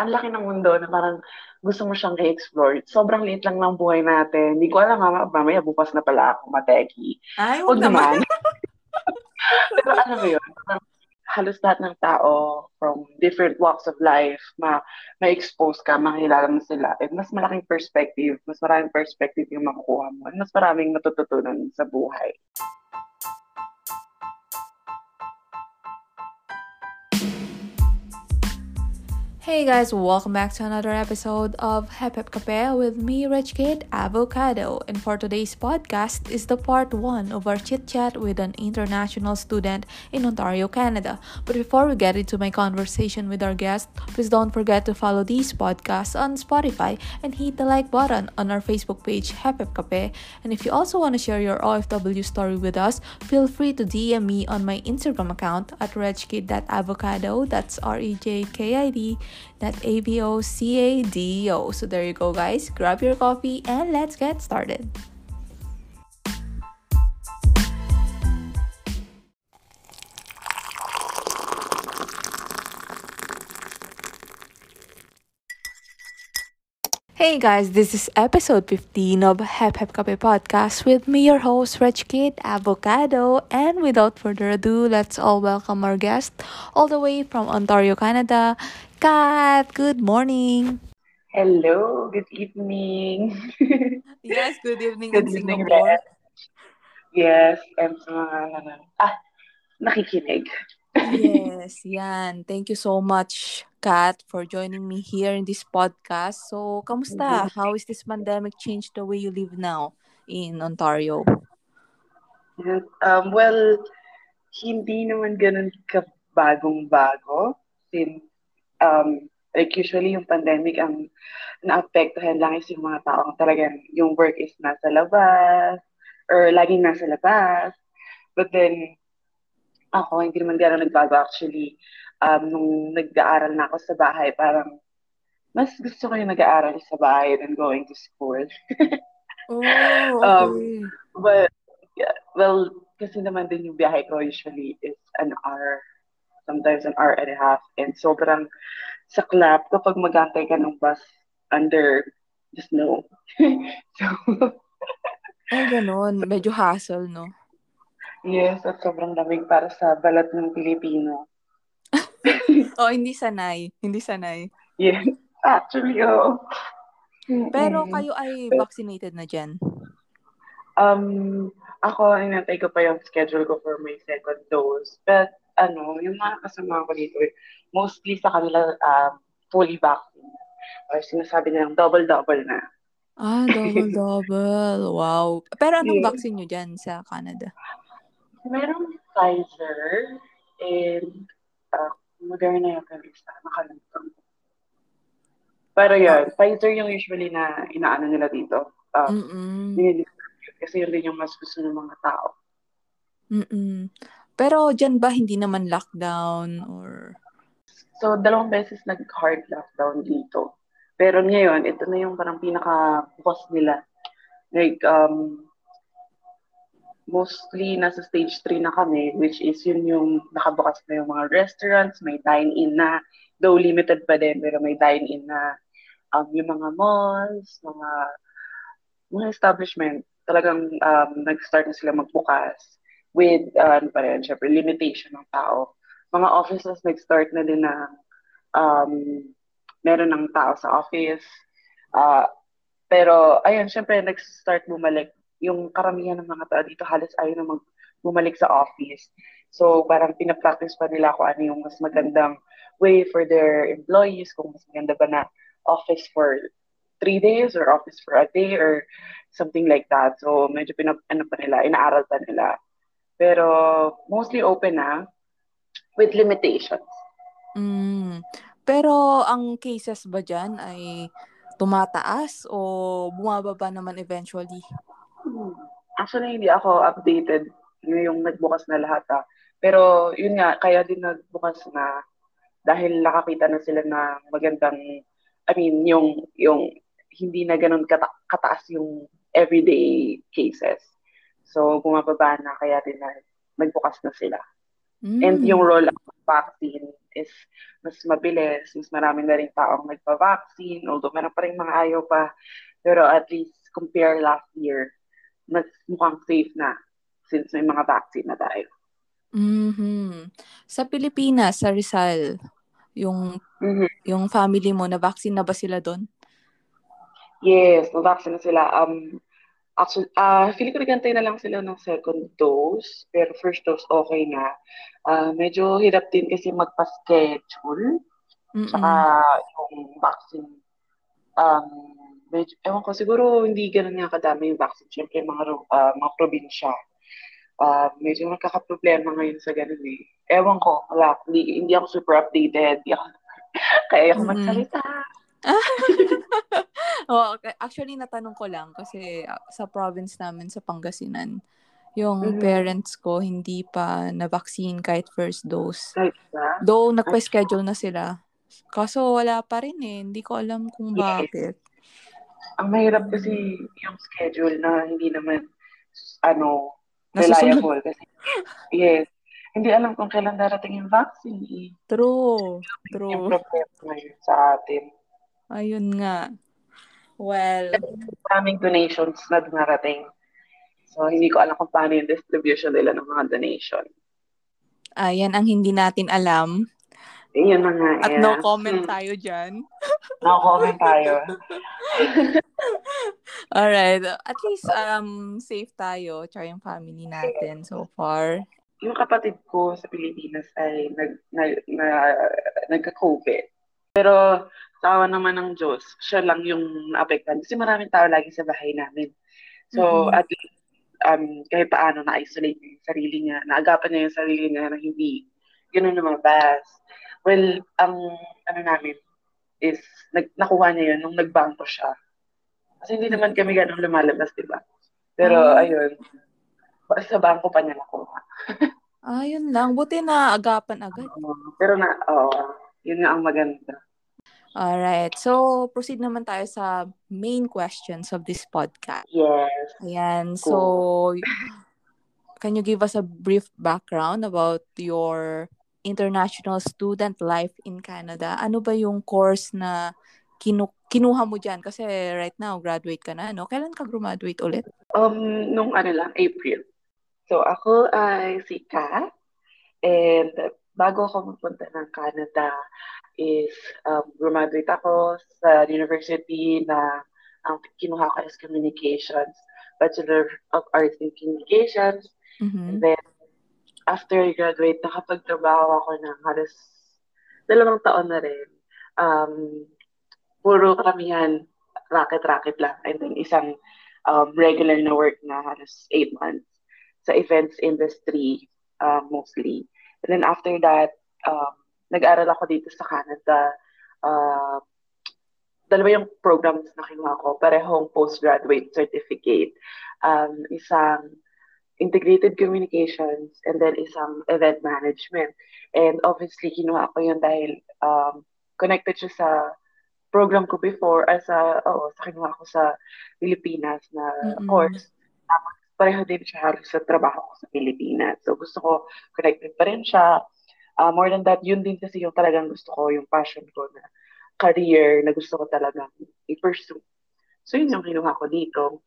ang laki ng mundo na parang gusto mo siyang i-explore. Sobrang liit lang ng buhay natin. Hindi ko alam nga, mamaya bukas na pala ako mateki. Ay, huwag naman. Pero ano mo yun? Halos lahat ng tao from different walks of life, ma ma-expose ka, makilala mo sila. At mas malaking perspective, mas maraming perspective yung makukuha mo. At mas maraming natututunan sa buhay. Hey guys, welcome back to another episode of Hep Hep Cafe with me, Rich Kid Avocado. And for today's podcast is the part one of our chit chat with an international student in Ontario, Canada. But before we get into my conversation with our guest, please don't forget to follow these podcasts on Spotify and hit the like button on our Facebook page, Hep Hep Cafe. And if you also want to share your OFW story with us, feel free to DM me on my Instagram account at rejkid.avocado. That's R E J K I D that A-B-O-C-A-D-O. So there you go, guys. Grab your coffee and let's get started. Hey guys, this is episode 15 of Hep Hep Cafe Podcast with me, your host, Rich Kid Avocado. And without further ado, let's all welcome our guest all the way from Ontario, Canada, Kat. Good morning. Hello, good evening. yes, good evening good in evening, Singapore. Red. Yes, and sa mga ah, nakikinig. yes, yan. Thank you so much, Kat, for joining me here in this podcast. So, kamusta? How is this pandemic changed the way you live now in Ontario? Um, well, hindi naman ganun kabagong-bago since um, like usually yung pandemic ang naapektuhan lang is yung mga taong talagang yung work is nasa labas or laging nasa labas. But then, ako, hindi naman gano'n nagbago actually. Um, nung nag-aaral na ako sa bahay, parang mas gusto ko yung nag-aaral sa bahay than going to school. oh, um, okay. but, yeah, well, kasi naman din yung biyahe ko usually is an hour, sometimes an hour and a half. And sobrang saklap kapag magantay ka ng bus under the snow. so, Ay, ganun. Medyo hassle, no? Yes, at sobrang lamig para sa balat ng Pilipino. oh, hindi sanay. Hindi sanay. Yes, actually, oo. Pero kayo ay vaccinated na dyan? Um, ako, inantay ko pa yung schedule ko for my second dose. But, ano, yung mga kasama ko dito, mostly sa kanila, um, fully vaccine. Or sinasabi nilang double-double na. Ah, double-double. wow. Pero anong Yeah. vaccine nyo dyan sa Canada? Merong Pfizer and uh, Moderna yung isa. Nakalimutan ko. Pero yun, Pfizer yung usually na inaano nila dito. Um, kasi yun din yung mas gusto ng mga tao. Mm-mm. Pero dyan ba hindi naman lockdown or... So, dalawang beses nag-hard lockdown dito. Pero ngayon, ito na yung parang pinaka-bukas nila. Like, um, mostly nasa stage 3 na kami, which is yun yung nakabukas na yung mga restaurants, may dine-in na, though limited pa din, pero may dine-in na. Um, yung mga malls, mga mga establishment, talagang um, nag-start na sila magbukas with, uh, ano pa rin, syempre, limitation ng tao. Mga offices nag-start na din na um, meron ng tao sa office. Uh, pero, ayun, syempre, nag-start bumalik. Yung karamihan ng mga tao dito, halos ayaw na mag bumalik sa office. So, parang pinapractice pa nila kung ano yung mas magandang way for their employees, kung mas maganda ba na office for three days or office for a day or something like that. So, medyo pinap, ano pa nila, inaaral pa nila. Pero, mostly open na with limitations. Mm. Pero ang cases ba dyan ay tumataas o bumababa naman eventually? Hmm. Actually, hindi ako updated yung nagbukas na lahat. Ah. Pero, yun nga, kaya din nagbukas na dahil nakakita na sila na magandang, I mean, yung, yung hindi na ganun kata- kataas yung everyday cases. So, bumababa na, kaya din na nagbukas na sila. Mm. And yung roll-out vaccine, is mas mabilis, mas marami na rin taong nagpa-vaccine, although meron pa rin mga ayaw pa, pero at least compare last year, mas mukhang safe na since may mga vaccine na tayo. Mm-hmm. Sa Pilipinas, sa Rizal, yung mm-hmm. yung family mo, na vaccine na ba sila doon? Yes, na-vaccine na sila. Um, actually, uh, feeling ko nagantay na lang sila ng second dose, pero first dose okay na. Uh, medyo hirap din kasi magpa-schedule. Mm-mm. Saka yung vaccine, um, medyo, ewan ko, siguro hindi ganun nga kadami yung vaccine. Siyempre, mga, uh, mga probinsya uh, medyo nagkakaproblema ngayon sa ganun eh. Ewan ko, wala, hindi, hindi ako super updated. Hindi ako, kaya ako magsalita. oh, actually, natanong ko lang kasi uh, sa province namin sa Pangasinan, yung mm-hmm. parents ko hindi pa na-vaccine kahit first dose. Though, nagpa-schedule na sila. Kaso wala pa rin eh. Hindi ko alam kung bakit. Ang mahirap kasi yung schedule na hindi naman ano, reliable. Kasi, yes. Hindi alam kung kailan darating yung vaccine. Eh. True. True. Yung problema ngayon sa atin. Ayun nga. Well, maraming donations na dumarating. So, hindi ko alam kung paano yung distribution nila ng mga donation. Ayan ang hindi natin alam. Yun na nga. At yeah. no comment hmm. tayo dyan. no comment tayo. Alright. At least um safe tayo, tsaka yung family natin so far. Yung kapatid ko sa Pilipinas ay nag, nag, na, nagka-COVID. Pero tawa naman ng Diyos, siya lang yung naapektan. Kasi maraming tao lagi sa bahay namin. So, mm-hmm. at least, um, kahit paano na-isolate yung sarili niya, naagapan niya yung sarili niya na hindi ganun lumabas. Well, ang ano namin is, nag, nakuha niya yun nung nagbangko siya. Kasi hindi naman kami ganun lumalabas, di ba? Pero, oh. ayun, sa bangko pa niya nakuha. ayun lang. Buti na agapan agad. Uh, pero na, oo. Oh, yun nga ang maganda. Alright. So, proceed naman tayo sa main questions of this podcast. Yes. Ayan. Cool. So, can you give us a brief background about your international student life in Canada, ano ba yung course na kinu- kinuha mo dyan? Kasi right now, graduate ka na, no? Kailan ka graduate ulit? Um, nung ano lang, April. So, ako ay si Ka. And bago ako mapunta ng Canada is um, graduate ako sa university na ang kinuha ko is Communications, Bachelor of Arts in Communications. Mm-hmm. And then, after I graduate, nakapagtrabaho ako ng halos dalawang taon na rin. Um, puro karamihan, racket-racket lang. And then isang um, regular na work na halos eight months sa events industry uh, mostly. And then after that, um, nag-aral ako dito sa Canada. Uh, dalawa yung programs na kinuha ko. Parehong postgraduate certificate. Um, isang integrated communications, and then isang event management. And obviously, kinuha ko yun dahil um, connected siya sa program ko before, as a, oo, sa kinuha ko sa Pilipinas na mm-hmm. course. Tapos, pareho din siya halos sa trabaho ko sa Pilipinas. So, gusto ko, connected pa rin siya. Uh, more than that, yun din kasi yung talagang gusto ko, yung passion ko na career na gusto ko talagang i-pursue. So, yun yung kinuha ko dito.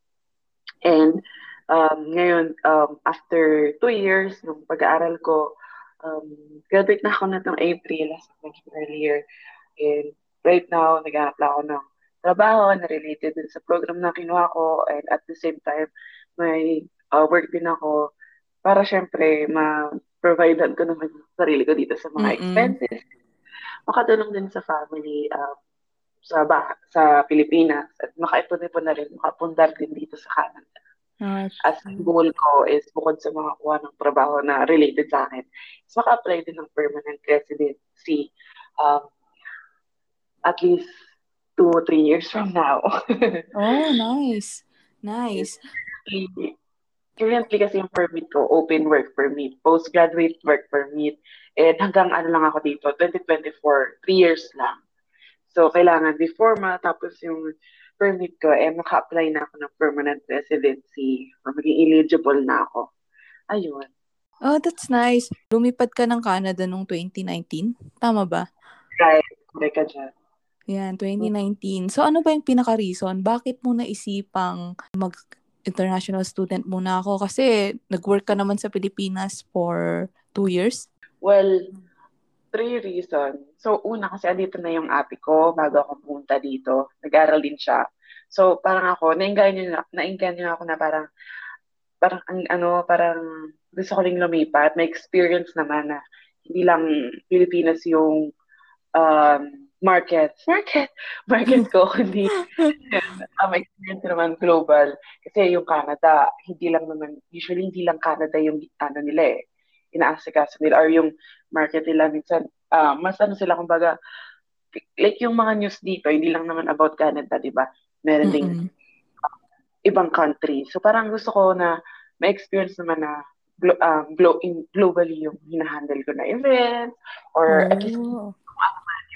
And, Um, ngayon, um, after two years ng pag-aaral ko, um, graduate na ako na itong April, as I mentioned earlier. And right now, nag-aap ako ng trabaho na related din sa program na kinuha ko. And at the same time, may uh, work din ako para syempre ma-providean ko naman sarili ko dito sa mga Mm-mm. expenses. Makatulong din sa family um, sa bah- sa Pilipinas at makaipon-ipon na rin, makapundar din dito sa Canada. As goal ko is bukod sa mga kuha ng trabaho na related sa akin, is maka-apply din ng permanent residency um, at least two or three years from now. oh, nice. Nice. Currently kasi yung permit ko, open work permit, postgraduate work permit, and hanggang ano lang ako dito, 2024, three years lang. So, kailangan before matapos yung permit ko, eh, maka-apply na ako ng permanent residency or maging eligible na ako. Ayun. Oh, that's nice. Lumipad ka ng Canada noong 2019? Tama ba? Right. Correct ka dyan. Yan, 2019. So, ano ba yung pinaka-reason? Bakit mo naisipang mag-international student muna ako? Kasi nag-work ka naman sa Pilipinas for two years? Well, three reasons. So, una kasi andito na yung ate ko bago ako pumunta dito. Nag-aral din siya. So, parang ako, nainganyo na, nainganyo ako na parang, parang, ang, ano, parang gusto ko rin lumipat. May experience naman na hindi lang Pilipinas yung um, market. Market! Market ko, hindi. um, experience naman global. Kasi yung Canada, hindi lang naman, usually hindi lang Canada yung ano nila eh. Inaasikaso nila or yung market nila minsan, uh, mas ano sila kumbaga, like yung mga news dito, hindi lang naman about Canada, di ba? Meron ding ibang country. So parang gusto ko na may experience naman na glo- um, glo- in, globally yung hinahandle ko na events or Oh. at least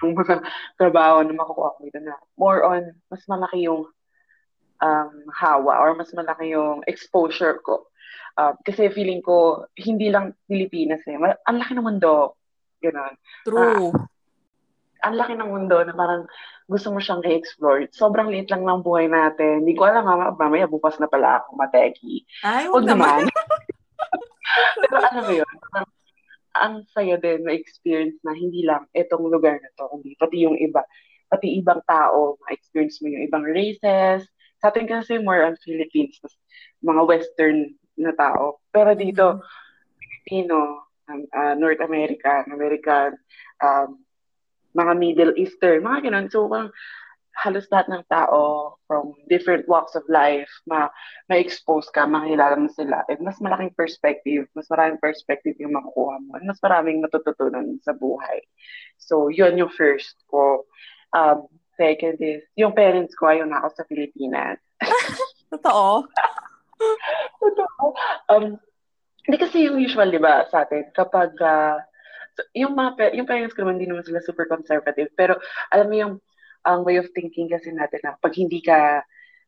yung mga trabaho na makukuha ko dito na more on mas malaki yung um, hawa or mas malaki yung exposure ko. Um, kasi feeling ko, hindi lang Pilipinas eh. Ang laki ng mundo. Ganun. True. Ang laki ng mundo na parang gusto mo siyang i-explore. Sobrang liit lang ng buhay natin. Hindi ko alam, mama, mamaya bukas na pala ako mateki. Ay, Huwag naman. Pero alam mo yun, parang ang saya din na experience na hindi lang itong lugar na to, kundi pati yung iba, pati ibang tao, ma-experience mo yung ibang races. Sa atin kasi more on Philippines, mga Western na tao. Pero dito, Filipino, um, uh, North American, American, um, mga Middle Eastern, mga ganun. So, parang halos lahat ng tao from different walks of life, ma ma-expose ka, makilala mo sila. And mas malaking perspective, mas maraming perspective yung makukuha mo. And mas maraming matututunan sa buhay. So, yun yung first ko. Um, second is, yung parents ko, ayaw na ako sa Pilipinas. Totoo. Totoo. Um, hindi kasi yung usual, di ba, sa atin, kapag, so, yung mga, yung parents ko naman, hindi naman sila super conservative, pero alam mo yung, ang way of thinking kasi natin na pag hindi ka,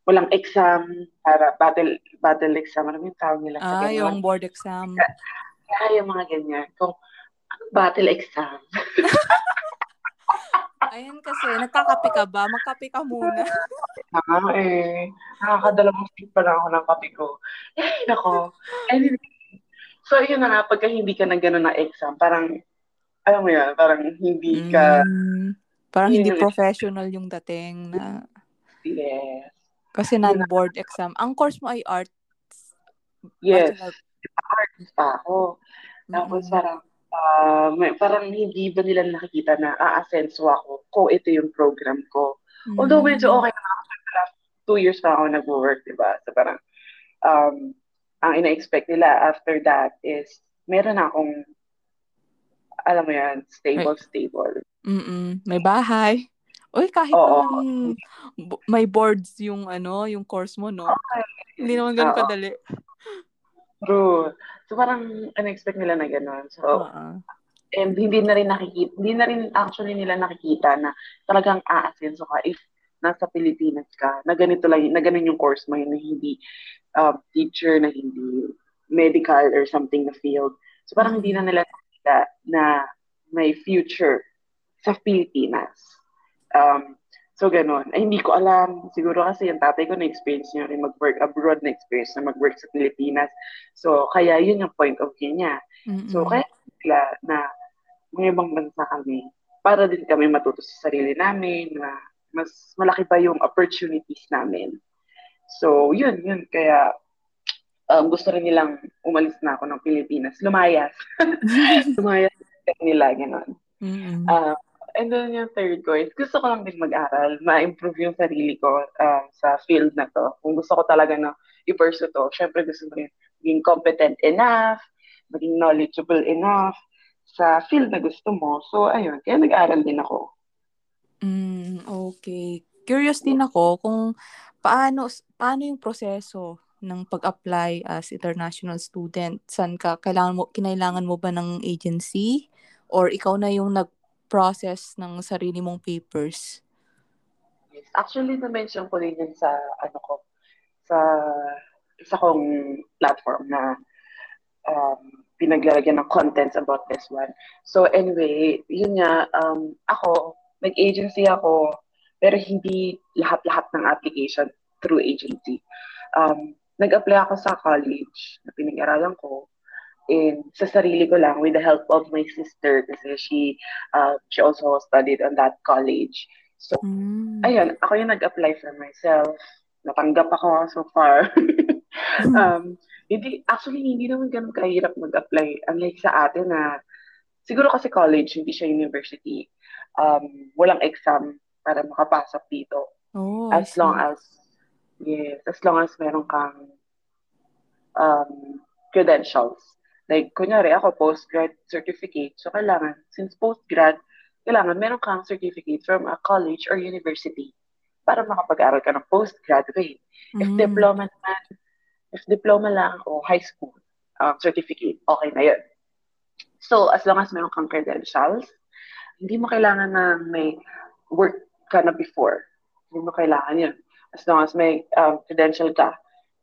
walang exam, para battle, battle exam, ano yung tawag nila sa Ah, ganun? yung board exam. Kaya yung mga ganyan. Kung, ano battle exam? Ayan kasi, nagkakape ka ba? Magkape ka muna. Ah, eh. Nakakadalawang stick pa lang ako ng kape ko. Eh, nako. Anyway. So, yun na nga, pagka hindi ka na gano'n na exam, parang, alam mo yan, parang hindi ka, Mm, parang Yun hindi yung- professional yung dating na yes. kasi non-board exam. Ang course mo ay arts. Yes. Artist pa ako. Tapos Mm-mm. parang, ah, may, parang hindi ba nila nakikita na aasenso ako kung ito yung program ko. Although medyo Mm. okay na two years pa ako nag-work, di ba? So parang, um, ang ina-expect nila after that is, meron akong, alam mo yan, stable, stable. Mm-mm. May bahay. Uy, kahit Oo. b- may boards yung ano, yung course mo, no? Hindi naman ganun Oo. kadali. True. So parang in-expect nila na gano'n. So, Oo. and hindi na rin nakikita, hindi na rin actually nila nakikita na talagang aasenso ka if nasa Pilipinas ka, na ganito lang, na ganun yung course mo, na hindi um, teacher, na hindi medical or something na field. So parang hindi na nila nakikita na may future sa Pilipinas. Um, so ganun. Ay, hindi ko alam. Siguro kasi yung tatay ko na-experience niya rin mag-work abroad, na-experience na mag-work sa Pilipinas. So, kaya yun yung point of view niya. So, Mm-mm. kaya sila na may ibang bansa kami para din kami matuto sa sarili namin na mas malaki pa yung opportunities namin. So, yun, yun. Kaya, um, gusto rin nilang umalis na ako ng Pilipinas. Lumayas. Lumayas nila, gano'n. Mm-mm. Uh, and then yung third ko is, gusto ko lang din mag-aral, ma-improve yung sarili ko um, sa field na to. Kung gusto ko talaga na i-pursue to, syempre gusto ko rin maging competent enough, maging knowledgeable enough sa field na gusto mo. So, ayun, kaya nag-aral din ako. Mm, okay. Curious din ako kung paano paano yung proseso ng pag-apply as international student. San ka kailangan mo kinailangan mo ba ng agency or ikaw na yung nag-process ng sarili mong papers? Yes. Actually, na-mention ko din yun sa, ano ko, sa isa kong platform na um, pinaglalagyan ng contents about this one. So anyway, yun nga, um, ako, nag-agency ako, pero hindi lahat-lahat ng application through agency. Um, nag-apply ako sa college na pinag-aralan ko in sa sarili ko lang with the help of my sister kasi she uh, she also studied on that college. So, mm. ayun, ako yung nag-apply for myself. Natanggap ako so far. um, hindi, actually, hindi naman ganun kahirap mag-apply. Unlike sa atin na, siguro kasi college, hindi siya university. Um, walang exam para makapasok dito. Oh, as long as, yes, as long as meron kang um, credentials. Like, kunyari ako, postgrad certificate. So, kailangan, since postgrad, kailangan meron kang certificate from a college or university para makapag-aral ka ng postgraduate. Mm. If diploma naman, if diploma lang o high school um, certificate, okay na yun. So, as long as meron kang credentials, hindi mo kailangan na may work ka na before. Hindi mo kailangan yun. As long as may um, credential ka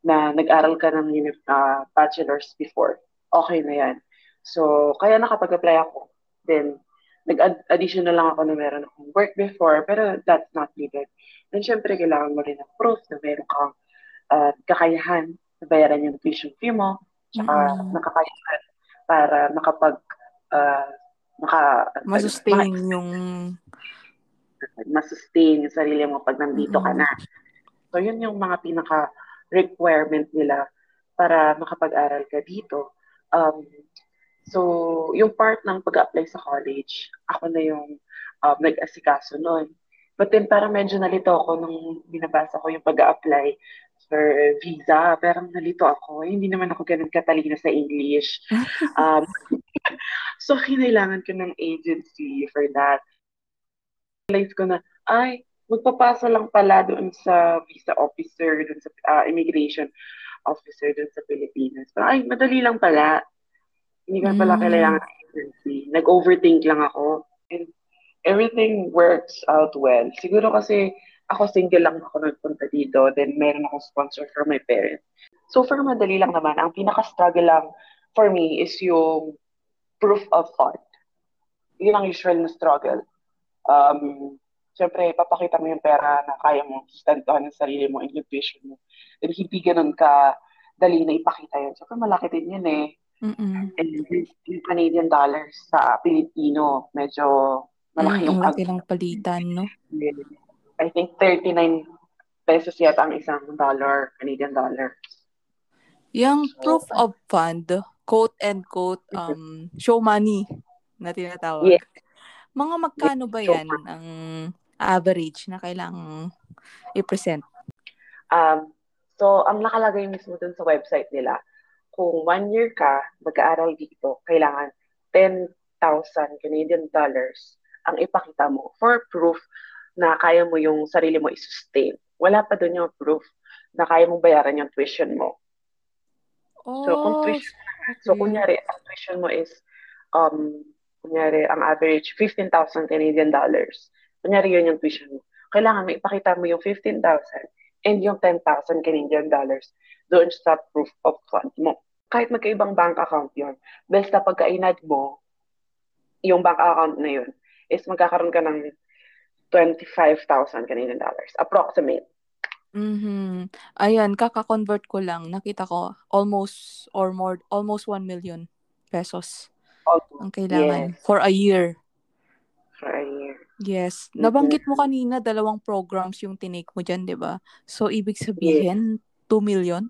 na nag-aral ka ng uh, bachelor's before, okay na yan. So, kaya nakapag-apply ako. Then, nag-additional lang ako na meron akong work before, pero that's not needed. And syempre, kailangan mo rin ng proof na meron kang uh, kakayahan nabayaran yung tuition fee mo, tsaka mm-hmm. nakakayahan para makapag uh, maka masustain maka, yung masustain yung sarili mo pag nandito mm-hmm. ka na. So yun yung mga pinaka requirement nila para makapag-aral ka dito. Um, so, yung part ng pag-apply sa college, ako na yung um, nag-asikaso noon. But then, parang medyo nalito ako nung binabasa ko yung pag-apply for visa. Pero nalito ako. Eh, hindi naman ako ganun katalino sa English. Um, so, kinailangan ko ng agency for that. Realize ko na, ay, magpapasa lang pala doon sa visa officer, doon sa uh, immigration officer doon sa Pilipinas. Pero, ay, madali lang pala. Hindi ko pala mm. kailangan ng agency. Nag-overthink lang ako. And everything works out well. Siguro kasi ako single lang ako nagpunta dito, then meron akong sponsor for my parents. So for madali lang naman, ang pinaka-struggle lang for me is yung proof of fund. Yun ang usual na struggle. Um, Siyempre, papakita mo yung pera na kaya mo sustentuhan ng sarili mo and yung mo. Then hindi ganun ka dali na ipakita yun. Siyempre, malaki din yun eh. Mm-mm. And yung Canadian dollars sa Pilipino, medyo malaki mm, yung... Malaki lang palitan, no? I think 39 pesos yata ang isang dollar, Canadian dollar. Yung so, proof of fund, quote and quote, um, show money na tinatawag. Yeah. Mga magkano ba yan ang average na kailangang i-present? Um, so, ang nakalagay mismo dun sa website nila, kung one year ka mag-aaral dito, kailangan 10,000 Canadian dollars ang ipakita mo for proof na kaya mo yung sarili mo i-sustain. Wala pa doon yung proof na kaya mong bayaran yung tuition mo. Oh, so, kung tuition, okay. So kunyari, ang tuition mo is, um, kunyari, ang average, 15,000 Canadian dollars. Kunyari, yun yung tuition mo. Kailangan may ipakita mo yung 15,000 and yung 10,000 Canadian dollars doon sa proof of fund mo. Kahit magkaibang bank account yun, basta pagkainad mo, yung bank account na yun, is magkakaroon ka ng 25,000 Canadian dollars. Approximate. Mhm. Ayan, kaka-convert ko lang. Nakita ko almost or more almost 1 million pesos Okay. ang kailangan yes. for a year. For a year. Yes. Nabanggit mo kanina dalawang programs yung tinake mo diyan, 'di ba? So ibig sabihin yes. 2 million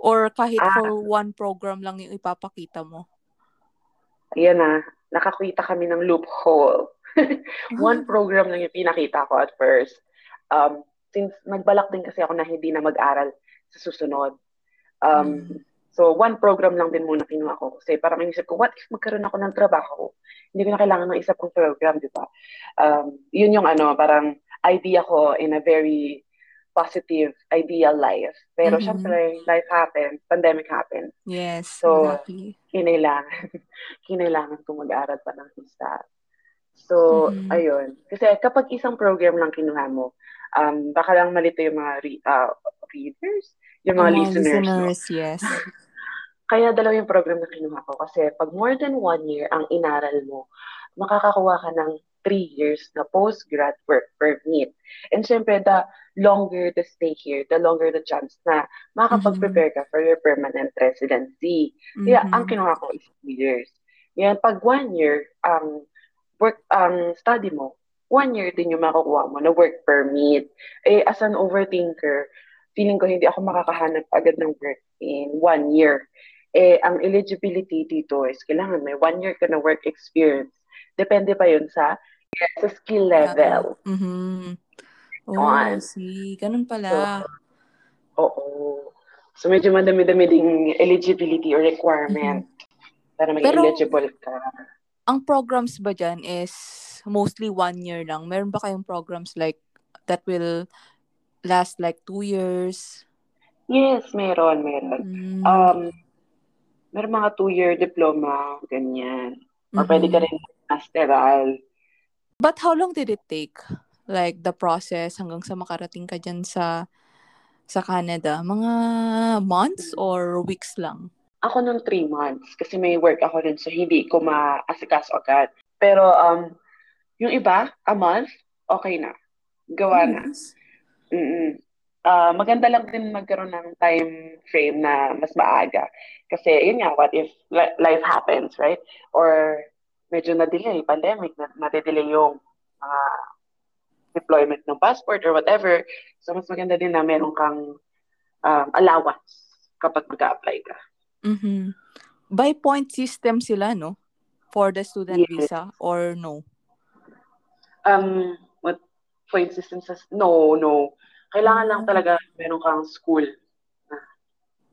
or kahit ah. for one program lang yung ipapakita mo. Ayan na, nakakita kami ng loophole. One program lang yung pinakita ko at first. Um, since nagbalak din kasi ako na hindi na mag-aral sa susunod. Um, mm. So, one program lang din muna kinuha ko. Kasi parang inisip ko, what if magkaroon ako ng trabaho? Hindi ko na kailangan ng isa pang program, di ba? Um, yun yung ano, parang idea ko in a very positive, ideal life. Pero mm-hmm. syempre, life happens, pandemic happens. Yes, so, exactly. kinailangan, kinailangan ko mag-aral pa ng isa. So, mm-hmm. ayun. Kasi kapag isang program lang kinuha mo, um, baka lang malito yung mga re- uh, readers, yung mga, mga listeners. listeners no? yes. kaya dalawa yung program na kinuha ko. Kasi pag more than one year ang inaral mo, makakakuha ka ng three years na postgrad work permit. And syempre, the longer the stay here, the longer the chance na makakapag-prepare ka for your permanent residency. Kaya Mhm. ang kinuha ko is two years. Yan, pag one year, ang work, ang study mo, one year din yung makukuha mo na work permit. Eh, as an overthinker, feeling ko hindi ako makakahanap agad ng work in one year. Eh, ang eligibility dito is kailangan may one year ka na work experience. Depende pa yun sa, sa skill level. Mhm. Oh, Yun. I see. Ganun pala. Oo. So, medyo madami-dami ding eligibility or requirement para maging Pero- eligible ka. Ang programs ba dyan is mostly one year lang? Meron ba kayong programs like that will last like two years? Yes, meron, meron. Mm. Um, meron mga two-year diploma, ganyan. Or pwede ka Mhm. rin masteral. But how long did it take? Like the process hanggang sa makarating ka dyan sa sa Canada? Mga months or weeks lang? Ako nung three months kasi may work ako rin so hindi ko ma-asikaso agad. Pero um, yung iba, a month, okay na. Gawa na. Nice. mm Ah, maganda lang din magkaroon ng time frame na mas maaga. Kasi yun nga, what if li- life happens, right? Or medyo na-delay, pandemic, na na-delay yung mga deployment ng passport or whatever. So, mas maganda din na meron kang um, allowance kapag mag-apply ka. Mhm. By point system sila, no? For the student Yes. visa or no? Um, what point system says? No, no. Kailangan lang Ah. talaga meron kang school Ah,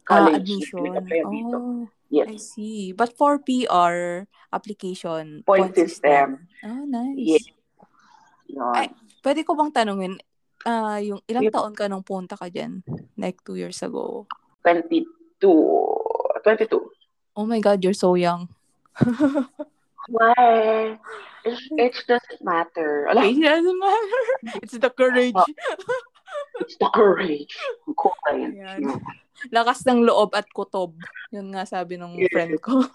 college admission. pinag-apply dito. Oh, Yes. I see. But for PR application, Point system. Oh, nice. Yes. Yun. Ay, Pwede ko bang tanungin, ah yung ilang taon ka nung punta ka dyan? Like two years ago. 22. 22. Oh my God, you're so young. Why? Age, age doesn't matter. Ala, It doesn't matter. It's the courage. it's the courage. Lakas ng loob at kutob. Yun nga sabi ng Yes. friend ko.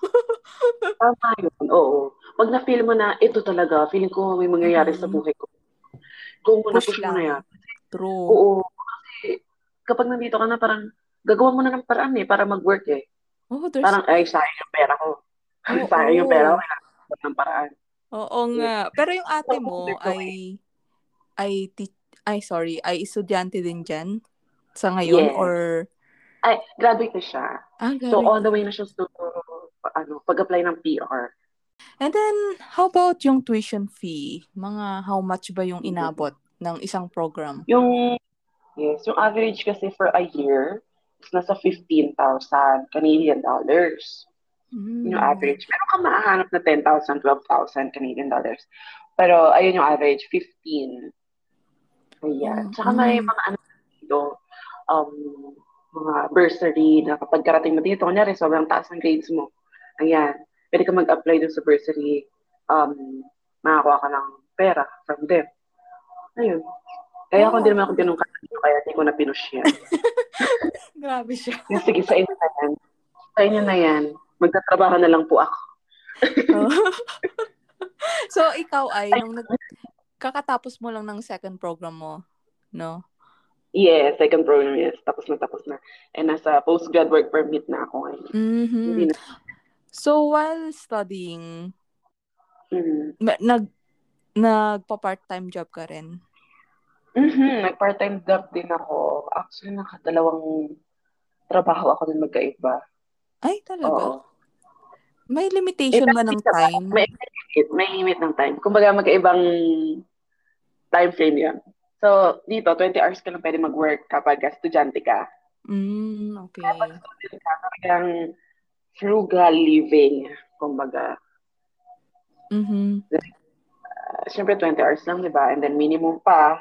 Tama yun. Oo. Pag na-feel mo na ito talaga, feeling ko may mangyayari sa Mhm. buhay ko. Go mo na, Push push mo na yan. True. Oo. Kasi kapag nandito ka na, parang gagawa mo na ng paraan eh, para mag-work eh. Oh, there's... Parang, ay, sayang yung pera ko. Oo. sayang yung pera ko, kailangan ng paraan. Oo nga. Pero yung ate mo ay ay ti- ay sorry, ay estudyante din diyan sa ngayon Yes. or Ay, graduate na siya. ah, So, grabe. on the way na siya to, ano, pag-apply ng PR. And then how about yung tuition fee? Mga how much ba yung inabot ng isang program? Yung, yes, yung average kasi for a year nasa 15,000 Canadian dollars. Mm. Yung average. Meron ka maahanap na 10,000, 12,000 Canadian dollars. Pero, ayun yung average, 15. Ayan. Mm, Tsaka may mm. mga ano dito, um, mga bursary na kapag karating mo dito, kunyari, sobrang taas ng grades mo. Ayan. Pwede ka mag-apply dun sa bursary. Um, makakuha ka ng pera from them. Ayun. Kaya ako Oh. hindi naman ako ganun kanino, kaya hindi ko na pinush yan. Grabe siya. Sige, sa inyo na yan. Sa inyo na yan. Magtatrabaho na lang po ako. so ikaw ay nung nag kakatapos mo lang ng second program mo, no? Yes, second program, yes. Tapos na, tapos na. And nasa postgrad work permit na ako ngayon. Mhm. Hindi na. So while studying, Mhm. ma- nag nagpa-part-time job ka rin? Mhm, Nag-part-time job din ako. Actually, nakadalawang trabaho ako din magkaiba. Ay, talaga? Oo. May limitation ba ng time? May limit, may limit ng time. Kumbaga, magkaibang time frame yan. So, dito, 20 hours ka lang pwede mag-work kapag estudyante ka. Mm, okay. Talagang frugal living, kumbaga. Mhm. Uh, Siyempre, 20 hours lang, di ba? And then, minimum pa.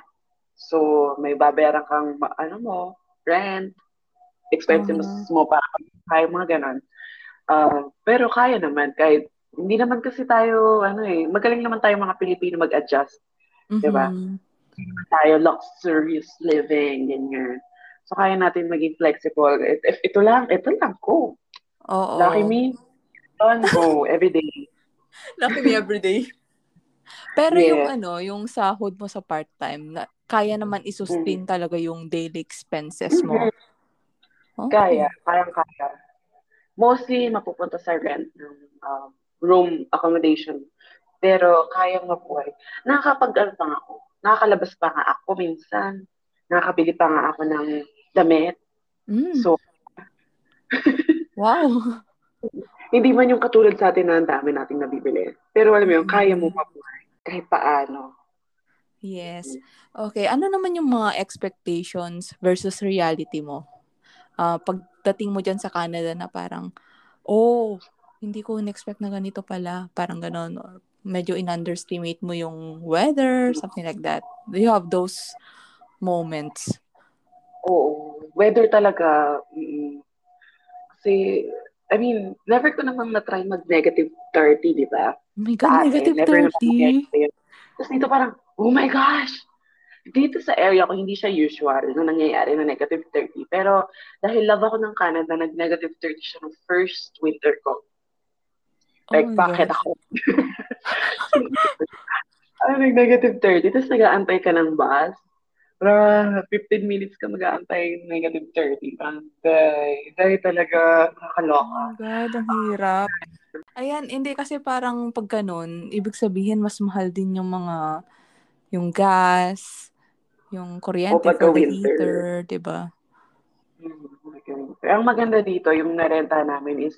So, may babayaran kang, ano mo, rent, expenses Ah. mo para kaya mga ganon. Uh, pero kaya naman, kahit hindi naman kasi tayo, ano eh, magaling naman tayo mga Pilipino mag-adjust. Diba? Mhm. Tayo luxurious living, ganyan. So, kaya natin maging flexible. If, if ito lang, ito lang, ko. Oo. Lucky me, don't go everyday. Lucky me everyday. Pero Yes. yung ano, yung sahod mo sa part-time, na, kaya naman isustain talaga yung daily expenses mo. Mhm. Okay. Kaya, kayang kaya. Mostly, mapupunta sa rent ng um, room accommodation. Pero, kayang mabuhay. Nakakapag ano pa nga ako. Nakakalabas pa nga ako minsan. Nakakabili pa nga ako ng damit. Mm. So, wow. hindi man yung katulad sa atin na ang dami nating nabibili. Pero alam mo yun, kaya mo Mm. mabuhay. Kahit paano. Yes. Okay, ano naman yung mga expectations versus reality mo? Ah, pagdating mo dyan sa Canada na parang, oh, hindi ko in-expect na ganito pala. Parang ganon. Or medyo in-underestimate mo yung weather, something like that. Do you have those moments? Oo. Weather talaga. mm Kasi, I mean, never ko namang na-try mag-negative 30, di ba? Oh my God, negative never naman 30. Tapos dito parang, oh my gosh! Dito sa area ko, hindi siya usual na nangyayari na negative 30. Pero dahil love ako ng Canada, nag-negative 30 siya ng first winter ko. Like, Oh bakit gosh. ako? ano, nag-negative 30. Tapos nag-aantay ka ng bus. Pero 15 minutes ka mag-aantay negative 30. Parang, day, day talaga, Oh nakakaloka. my God, ang hirap. Ayan, hindi kasi parang pag ganun, ibig sabihin mas mahal din yung mga, yung gas, yung O kuryente pagka for the winter. heater, di ba? Okay. Ang maganda dito, yung narenta namin is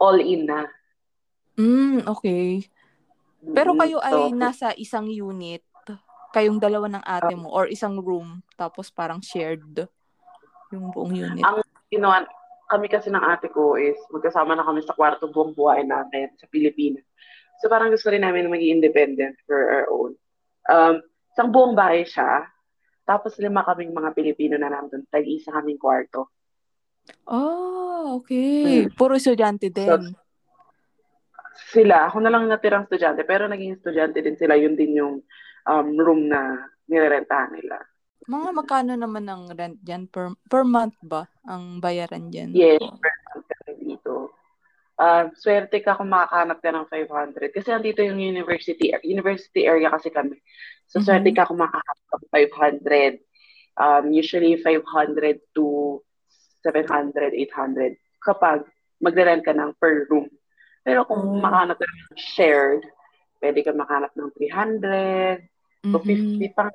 all-in na. Mm, okay. Pero Mm, kayo ay so, nasa isang unit, kayong dalawa ng ate mo, or isang room, tapos parang shared yung buong unit. ang ginawa, kami kasi ng ate ko is magkasama na kami sa kwarto buong buhay natin sa Pilipinas. So parang gusto rin namin na maging independent for our own. Um, isang buong bahay siya, tapos lima kaming mga Pilipino na nandun, tag-isa kaming kwarto. Oh, okay. Mm. Puro estudyante So, din. sila, ako na lang natirang estudyante, pero naging estudyante din sila, yun din yung um, room na nirerentahan nila. Mga magkano naman ang rent dyan? Per, per month ba ang bayaran dyan? Yes, per month kami dito. Uh, swerte ka kung makakanap ka ng 500. Kasi andito yung university university area kasi kami. So, Mhm. swerte ka kung makakanap ng 500. Um, usually, 500 to 700, 800 kapag magre-rent ka ng per room. Pero kung Oh. makahanap ka ng shared, pwede ka makahanap ng 300 to Mhm. 50 pang.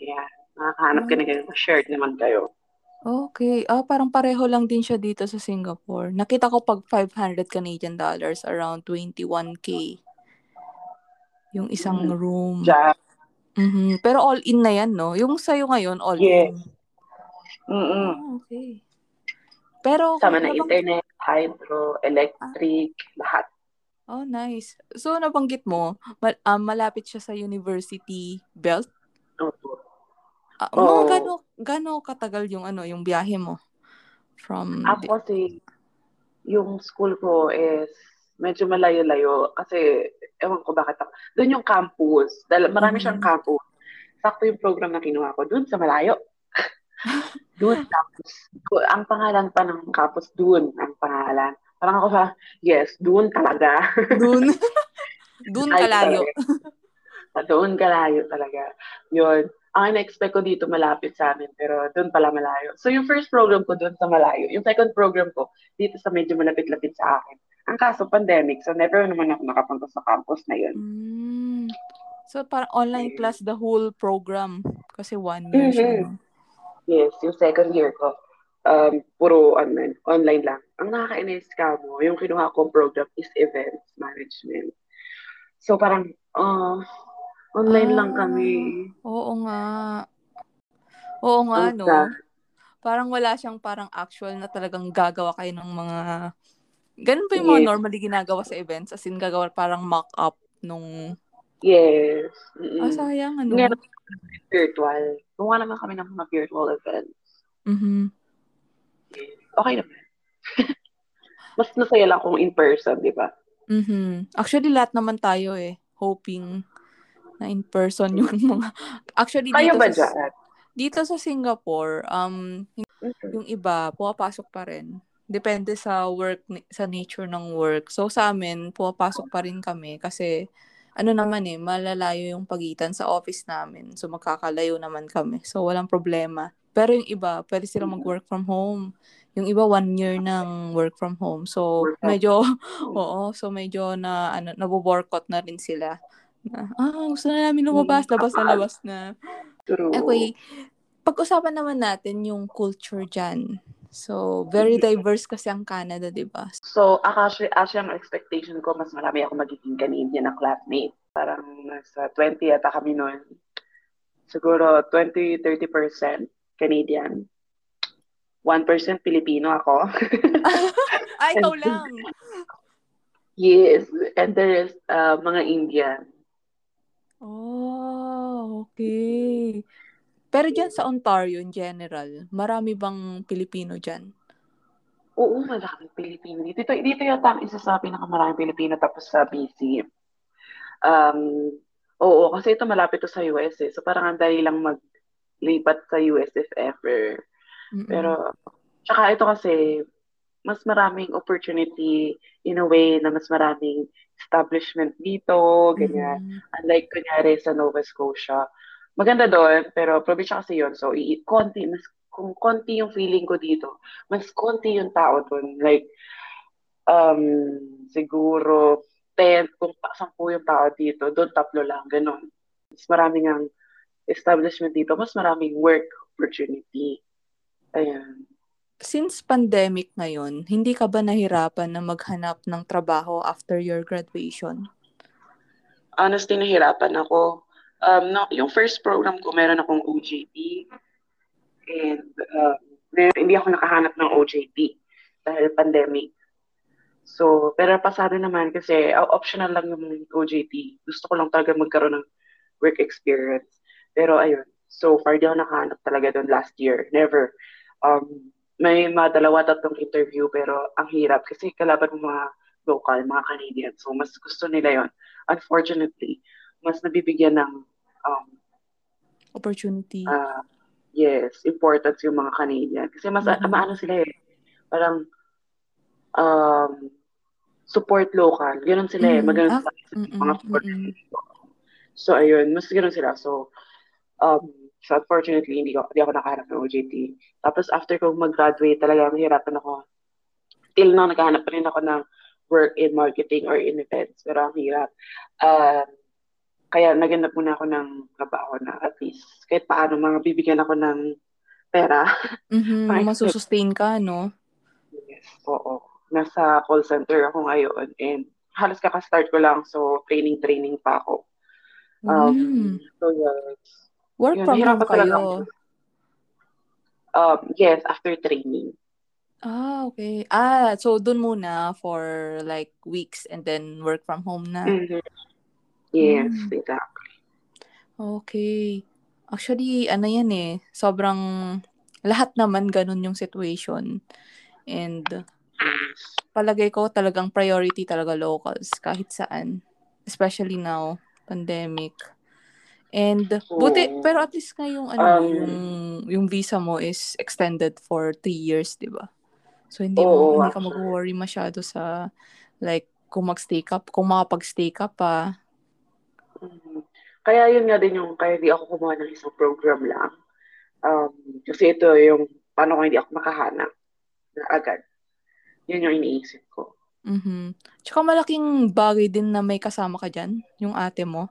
Yeah, makakahanap ka na ganun. Shared naman kayo. Okay. Ah, parang pareho lang din siya dito sa Singapore. Nakita ko pag 500 Canadian dollars, around 21k. Yung isang Mm. room. Diyan. Mhm. Pero all in na yan, no? Yung sa'yo ngayon, all Yes. in. Mm-mm. Ah, okay. Pero, Sama na nabang- internet, hydro, electric, lahat. Oh, nice. So, nabanggit mo, mal- ah, malapit siya sa university belt. Opo. Ah, Oo. Mga gano, gano katagal yung ano, yung biyahe mo? From, Ako kasi, yung school ko is medyo malayo-layo kasi ewan ko bakit ako. Doon yung campus. Dahil marami Mhm. siyang campus. Sakto yung program na kinuha ko. Doon sa malayo. doon campus. Ang pangalan pa ng campus, doon ang pangalan. Parang ako sa, yes, doon talaga. Dun Ay, kalayo. talaga. Doon kalayo talaga. Yun. Ang in-expect ko dito malapit sa amin, pero doon pala malayo. So yung first program ko doon sa malayo. Yung second program ko, dito sa medyo malapit-lapit sa akin. Ang kaso, pandemic. So never naman ako nakapunta sa campus na yun. Mm. So, parang online class the whole program. Kasi one year siya, Mhm. no? Yes, yung second year ko. Um, puro online, online lang. Ang nakakainis ka mo, yung kinuha kong program is events management. So parang, uh, online lang Ah, kami. Oo nga. Oo nga, Ang no? Parang wala siyang parang actual na talagang gagawa kayo ng mga... Ganun ba yung mga Yes. normally ginagawa sa events? As in, gagawa parang mock-up nung... Yes. Ah, Mm-mm. sayang, ano? Ngayon, virtual. Gumawa naman kami ng mga virtual events. Mhm. Okay naman. Mas masaya lang kung in person, di ba? Mhm. Actually, lahat naman tayo eh. Hoping na in person yung mga... Actually, Kayo dito ba sa, dyan? dito sa Singapore, um, Mhm. yung iba, pumapasok pa rin. depende sa work, sa nature ng work. So sa amin, pumapasok pa rin kami kasi ano naman eh, malalayo yung pagitan sa office namin. So magkakalayo naman kami. So walang problema. Pero yung iba, pwede silang mag-work from home. Yung iba, one year ng work from home. So, medyo, oo, so medyo na, ano, naboborkot na rin sila. Na, ah, gusto na namin lumabas, labas na labas na. True. Okay, pag-usapan naman natin yung culture dyan. So, very diverse kasi ang Canada, di ba? So, actually, actually, ang expectation ko, mas marami ako magiging Canadian na classmate. Parang nasa 20 yata kami noon. Siguro 20-30% Canadian. 1% Filipino ako. Ay, ikaw lang. Yes. And the rest, uh, mga Indian. Oh, okay. Pero dyan sa Ontario in general, marami bang Pilipino dyan? Oo, maraming Pilipino. Dito, dito yata ang isa sa pinakamaraming Pilipino tapos sa BC. Um, oo, kasi ito malapit to sa US eh. So parang ang dali lang maglipat sa US if ever. Mm-mm. Pero, tsaka ito kasi, mas maraming opportunity in a way na mas maraming establishment dito, ganyan. Mm-hmm. Unlike, kunyari, sa Nova Scotia, maganda doon, pero probinsya kasi yun. So, i- konti, mas, kung konti yung feeling ko dito, mas konti yung tao doon. Like, um, siguro, 10, kung 10 yung tao dito, doon tatlo lang, ganun. Mas maraming ang establishment dito, mas maraming work opportunity. Ayan. Since pandemic ngayon, hindi ka ba nahirapan na maghanap ng trabaho after your graduation? Honestly, nahirapan ako um, no, yung first program ko, meron akong OJT. And uh, hindi ako nakahanap ng OJT dahil pandemic. So, pero pasado naman kasi uh, optional lang yung OJT. Gusto ko lang talaga magkaroon ng work experience. Pero ayun, so far di ako nakahanap talaga doon last year. Never. Um, may mga dalawa, tatlong interview pero ang hirap kasi kalaban mo mga local, mga Canadian. So, mas gusto nila yon Unfortunately, mas nabibigyan ng um, opportunity. Uh, yes, importance yung mga Canadian. Kasi mas mm-hmm. maano sila eh. Parang um, support local. Ganun sila mm-hmm. eh. Maganon ah, sila mm-hmm. mga support. Mm-hmm. So, ayun. Mas ganun sila. So, um, so unfortunately, hindi, ko, hindi ako nakahanap ng OJT. Tapos after ko mag-graduate, talaga mahirapan ako. Till now, naghahanap pa rin ako ng work in marketing or in events. Pero ang hirap. Um, kaya naganap muna ako ng trabaho na at least kahit paano mga bibigyan ako ng pera. Mm-hmm, masusustain ka, no? Yes, oo. Nasa call center ako ngayon and halos kaka-start ko lang so training-training pa ako. Um, mm. So yes. Work Yun, from home kayo? Um, yes, after training. Ah, okay. Ah, so dun muna for like weeks and then work from home na. Mm-hmm. Yes, mm. exactly. Okay. Actually, ano yan eh, sobrang lahat naman ganun yung situation. And palagay ko talagang priority talaga locals kahit saan. Especially now, pandemic. And buti pero at least ngayong ano um, yung yung visa mo is extended for three years, 'di ba? So hindi mo hindi ka mag-worry masyado sa like kung mag-stay ka, kung makapag-stay ka pa, Mm-hmm. Kaya yun nga din yung, kaya di ako kumuha ng isang program lang. Um, kasi ito yung, paano ko hindi ako makahanap na agad. Yun yung iniisip ko. Mm-hmm. Tsaka malaking bagay din na may kasama ka dyan, yung ate mo.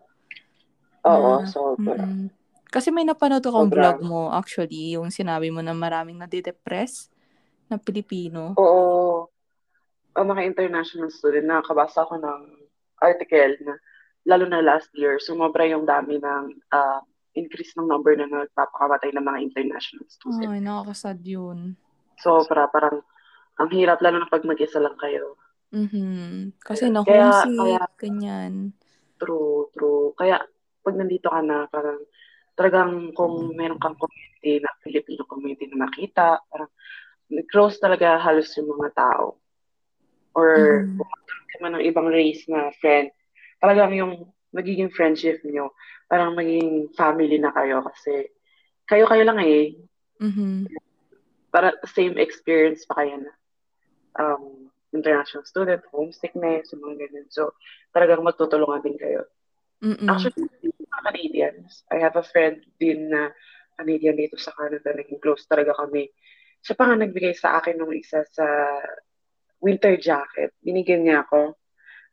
Oo, na, sobra. Mm-hmm. Kasi may napanood akong vlog mo, actually, yung sinabi mo na maraming nadidepress na Pilipino. Oo. O mga international student, nakakabasa ko ng article na lalo na last year, sumobra yung dami ng uh, increase ng number na nagpapakamatay ng mga international students. Ay, nakakasad yun. So, para parang, ang hirap lalo na pag mag-isa lang kayo. Mm-hmm. Kasi na homesick, kaya, ganyan. True, true. Kaya, pag nandito ka na, parang, talagang kung meron kang community na Filipino community na makita, parang, close talaga halos yung mga tao. Or, mm-hmm. kung ka man ng ibang race na friend, talagang yung magiging friendship nyo, parang magiging family na kayo kasi kayo-kayo lang eh. Mm-hmm. Para same experience pa kayo na. um, international student, homesickness, yung mga ganun. So, talagang magtutulungan din kayo. Mm-mm. Actually, Canadians, I have a friend din na Canadian dito sa Canada, naging close talaga kami. Siya pa nga nagbigay sa akin ng isa sa winter jacket. Binigyan niya ako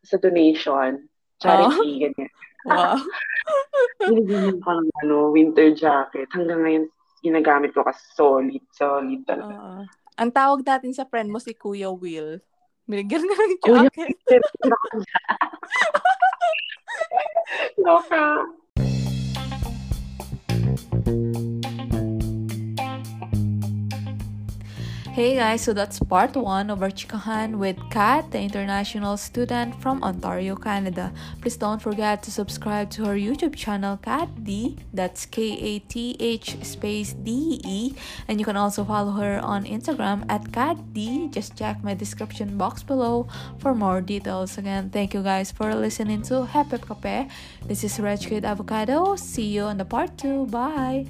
sa donation, charity, Oh. ganyan. Wow. Binigyan niya ako ng ano, winter jacket. Hanggang ngayon, ginagamit ko kasi solid, solid talaga. Oo. Ang tawag natin sa friend mo si Kuya Will. Binigyan ka ng Kuya jacket. Loka. Hey guys, so that's part one of our chikahan with Kat, the international student from Ontario, Canada. Please don't forget to subscribe to her YouTube channel, Kat D. That's K A T H space D E. And you can also follow her on Instagram at Kat D. Just check my description box below for more details. Again, thank you guys for listening to Happy Kape. This is Rich Kid Avocado. See you on the part two. Bye.